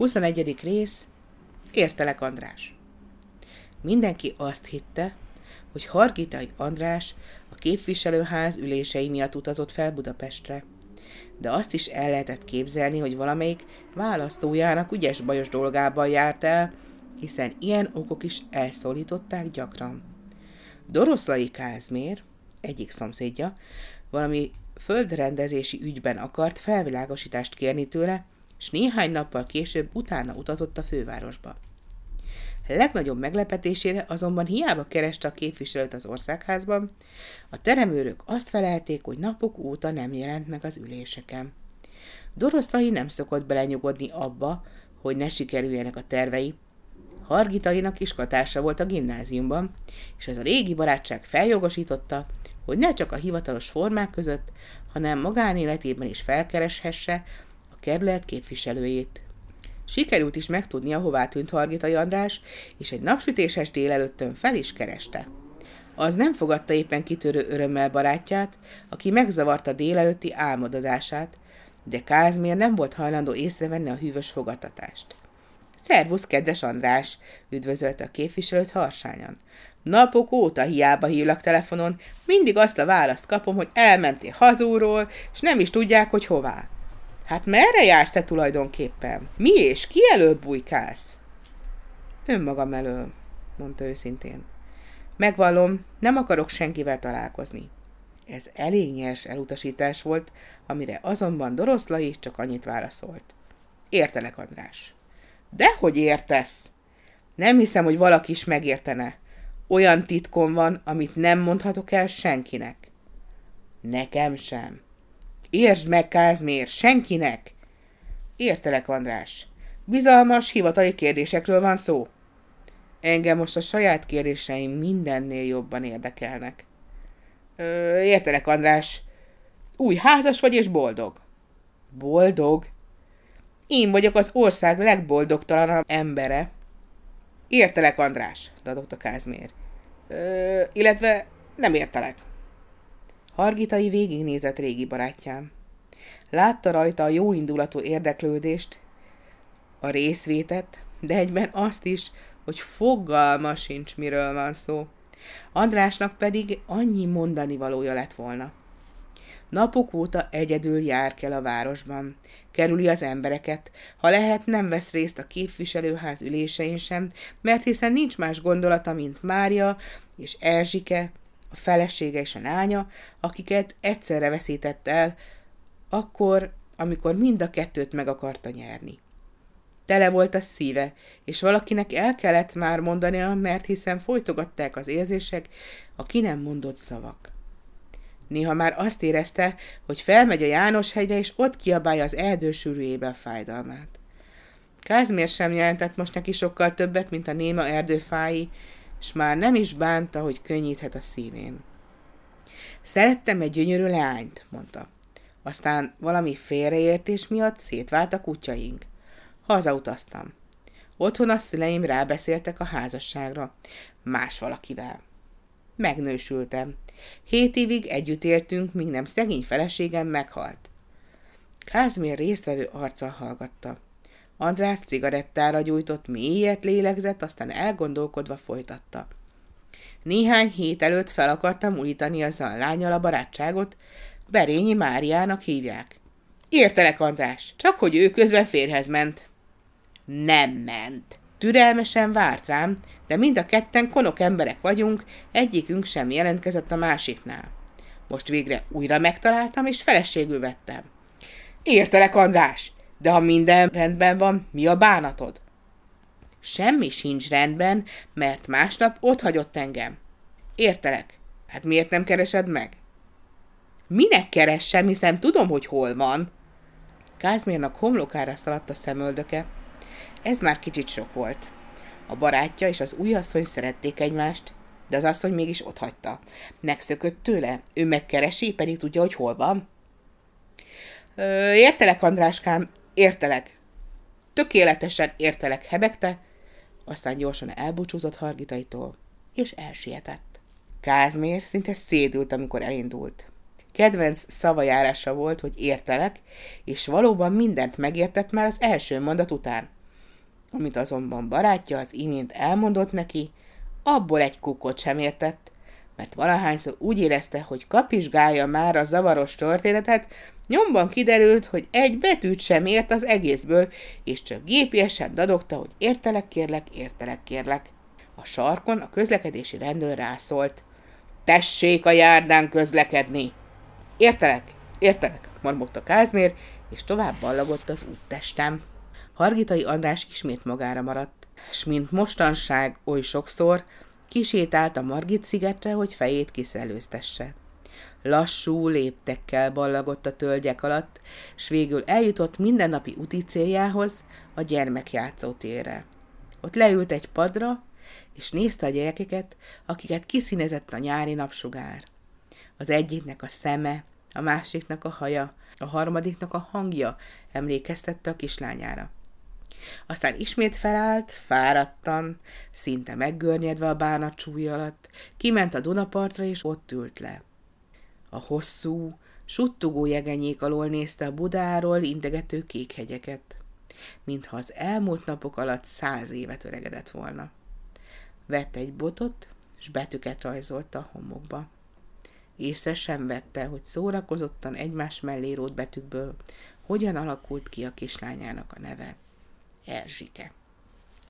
21. rész Értelek András Mindenki azt hitte, hogy Hargitai András a képviselőház ülései miatt utazott fel Budapestre. De azt is el lehetett képzelni, hogy valamelyik választójának ügyes-bajos dolgában járt el, hiszen ilyen okok is elszólították gyakran. Doroszlai Kázmér, egyik szomszédja, valami földrendezési ügyben akart felvilágosítást kérni tőle, és néhány nappal később utána utazott a fővárosba. Legnagyobb meglepetésére azonban hiába kereste a képviselőt az országházban, a teremőrök azt felelték, hogy napok óta nem jelent meg az üléseken. Doroszlai nem szokott belenyugodni abba, hogy ne sikerüljenek a tervei. Hargitainak iskatársa volt a gimnáziumban, és ez a régi barátság feljogosította, hogy ne csak a hivatalos formák között, hanem magánéletében is felkereshesse kerület képviselőjét. Sikerült is megtudnia, hová tűnt Hargita András, és egy napsütéses délelőttön fel is kereste. Az nem fogadta éppen kitörő örömmel barátját, aki megzavarta délelőtti álmodozását, de Kázmér nem volt hajlandó észrevenni a hűvös fogadtatást. Szervusz, kedves András! üdvözölte a képviselőt harsányan. Napok óta hiába hívlak telefonon, mindig azt a választ kapom, hogy elmentél hazúról, és nem is tudják, hogy hová. Hát merre jársz te tulajdonképpen? Mi és ki előbb bujkálsz? Önmagam elől, mondta őszintén. Megvallom, nem akarok senkivel találkozni. Ez elég nyers elutasítás volt, amire azonban Doroszlai csak annyit válaszolt. Értelek, András. Dehogy értesz? Nem hiszem, hogy valaki is megértene. Olyan titkom van, amit nem mondhatok el senkinek. Nekem sem. Értsd meg, Kázmér, senkinek! Értelek, András. Bizalmas, hivatali kérdésekről van szó. Engem most a saját kérdéseim mindennél jobban érdekelnek. Ö, értelek, András. Új házas vagy és boldog. Boldog? Én vagyok az ország legboldogtalanabb embere. Értelek, András, dadogta Kázmér. Ö, illetve nem értelek. Hargitai végignézett régi barátján. Látta rajta a jóindulatú érdeklődést, a részvétet, de egyben azt is, hogy fogalma sincs, miről van szó. Andrásnak pedig annyi mondani valója lett volna. Napok óta egyedül jár kell a városban. Kerüli az embereket, ha lehet nem vesz részt a képviselőház ülésein sem, mert hiszen nincs más gondolata, mint Mária és Erzsike, a felesége és a lánya, akiket egyszerre veszített el, akkor, amikor mind a kettőt meg akarta nyerni. Tele volt a szíve, és valakinek el kellett már mondania, mert hiszen folytogatták az érzések a ki nem mondott szavak. Néha már azt érezte, hogy felmegy a János hegyre, és ott kiabálja az erdő sűrűjébe a fájdalmát. Kázmér sem jelentett most neki sokkal többet, mint a néma erdőfái, és már nem is bánta, hogy könnyíthet a szívén. Szerettem egy gyönyörű leányt, mondta. Aztán valami félreértés miatt szétvált a kutyaink. Hazautaztam. Otthon a szüleim rábeszéltek a házasságra, más valakivel. Megnősültem. Hét évig együtt éltünk, míg nem szegény feleségem meghalt. Kázmér résztvevő arccal hallgatta. András cigarettára gyújtott, mélyet lélegzett, aztán elgondolkodva folytatta. Néhány hét előtt fel akartam újítani azzal a lányal a barátságot, Berényi Máriának hívják. Értelek, András, csak hogy ő közben férhez ment. Nem ment. Türelmesen várt rám, de mind a ketten konok emberek vagyunk, egyikünk sem jelentkezett a másiknál. Most végre újra megtaláltam, és feleségül vettem. Értelek, András, de ha minden rendben van, mi a bánatod? Semmi sincs rendben, mert másnap ott hagyott engem. Értelek. Hát miért nem keresed meg? Minek keressem, hiszen tudom, hogy hol van. Kázmérnak homlokára szaladt a szemöldöke. Ez már kicsit sok volt. A barátja és az új asszony szerették egymást, de az asszony mégis ott hagyta. Megszökött tőle, ő megkeresi, pedig tudja, hogy hol van. Ö, értelek, Andráskám, értelek. Tökéletesen értelek, hebegte, aztán gyorsan elbúcsúzott Hargitaitól, és elsietett. Kázmér szinte szédült, amikor elindult. Kedvenc szavajárása volt, hogy értelek, és valóban mindent megértett már az első mondat után. Amit azonban barátja az imént elmondott neki, abból egy kukot sem értett, mert valahányszor úgy érezte, hogy kapizsgálja már a zavaros történetet, nyomban kiderült, hogy egy betűt sem ért az egészből, és csak gépiesen dadogta, hogy értelek kérlek, értelek kérlek. A sarkon a közlekedési rendőr rászólt. Tessék a járdán közlekedni! Értelek, értelek, marmogta Kázmér, és tovább ballagott az úttestem. Hargitai András ismét magára maradt, s mint mostanság oly sokszor, kisétált a Margit szigetre, hogy fejét kiszelőztesse. Lassú léptekkel ballagott a tölgyek alatt, s végül eljutott mindennapi úti céljához, a gyermekjátszótérre. Ott leült egy padra, és nézte a gyerekeket, akiket kiszínezett a nyári napsugár. Az egyiknek a szeme, a másiknak a haja, a harmadiknak a hangja emlékeztette a kislányára. Aztán ismét felállt, fáradtan, szinte meggörnyedve a bánat csúly alatt, kiment a Dunapartra, és ott ült le. A hosszú, suttogó jegenyék alól nézte a Budáról integető kék hegyeket, mintha az elmúlt napok alatt száz évet öregedett volna. Vett egy botot, és betűket rajzolt a homokba. Észre sem vette, hogy szórakozottan egymás mellé rót betűkből hogyan alakult ki a kislányának a neve. Erzsike.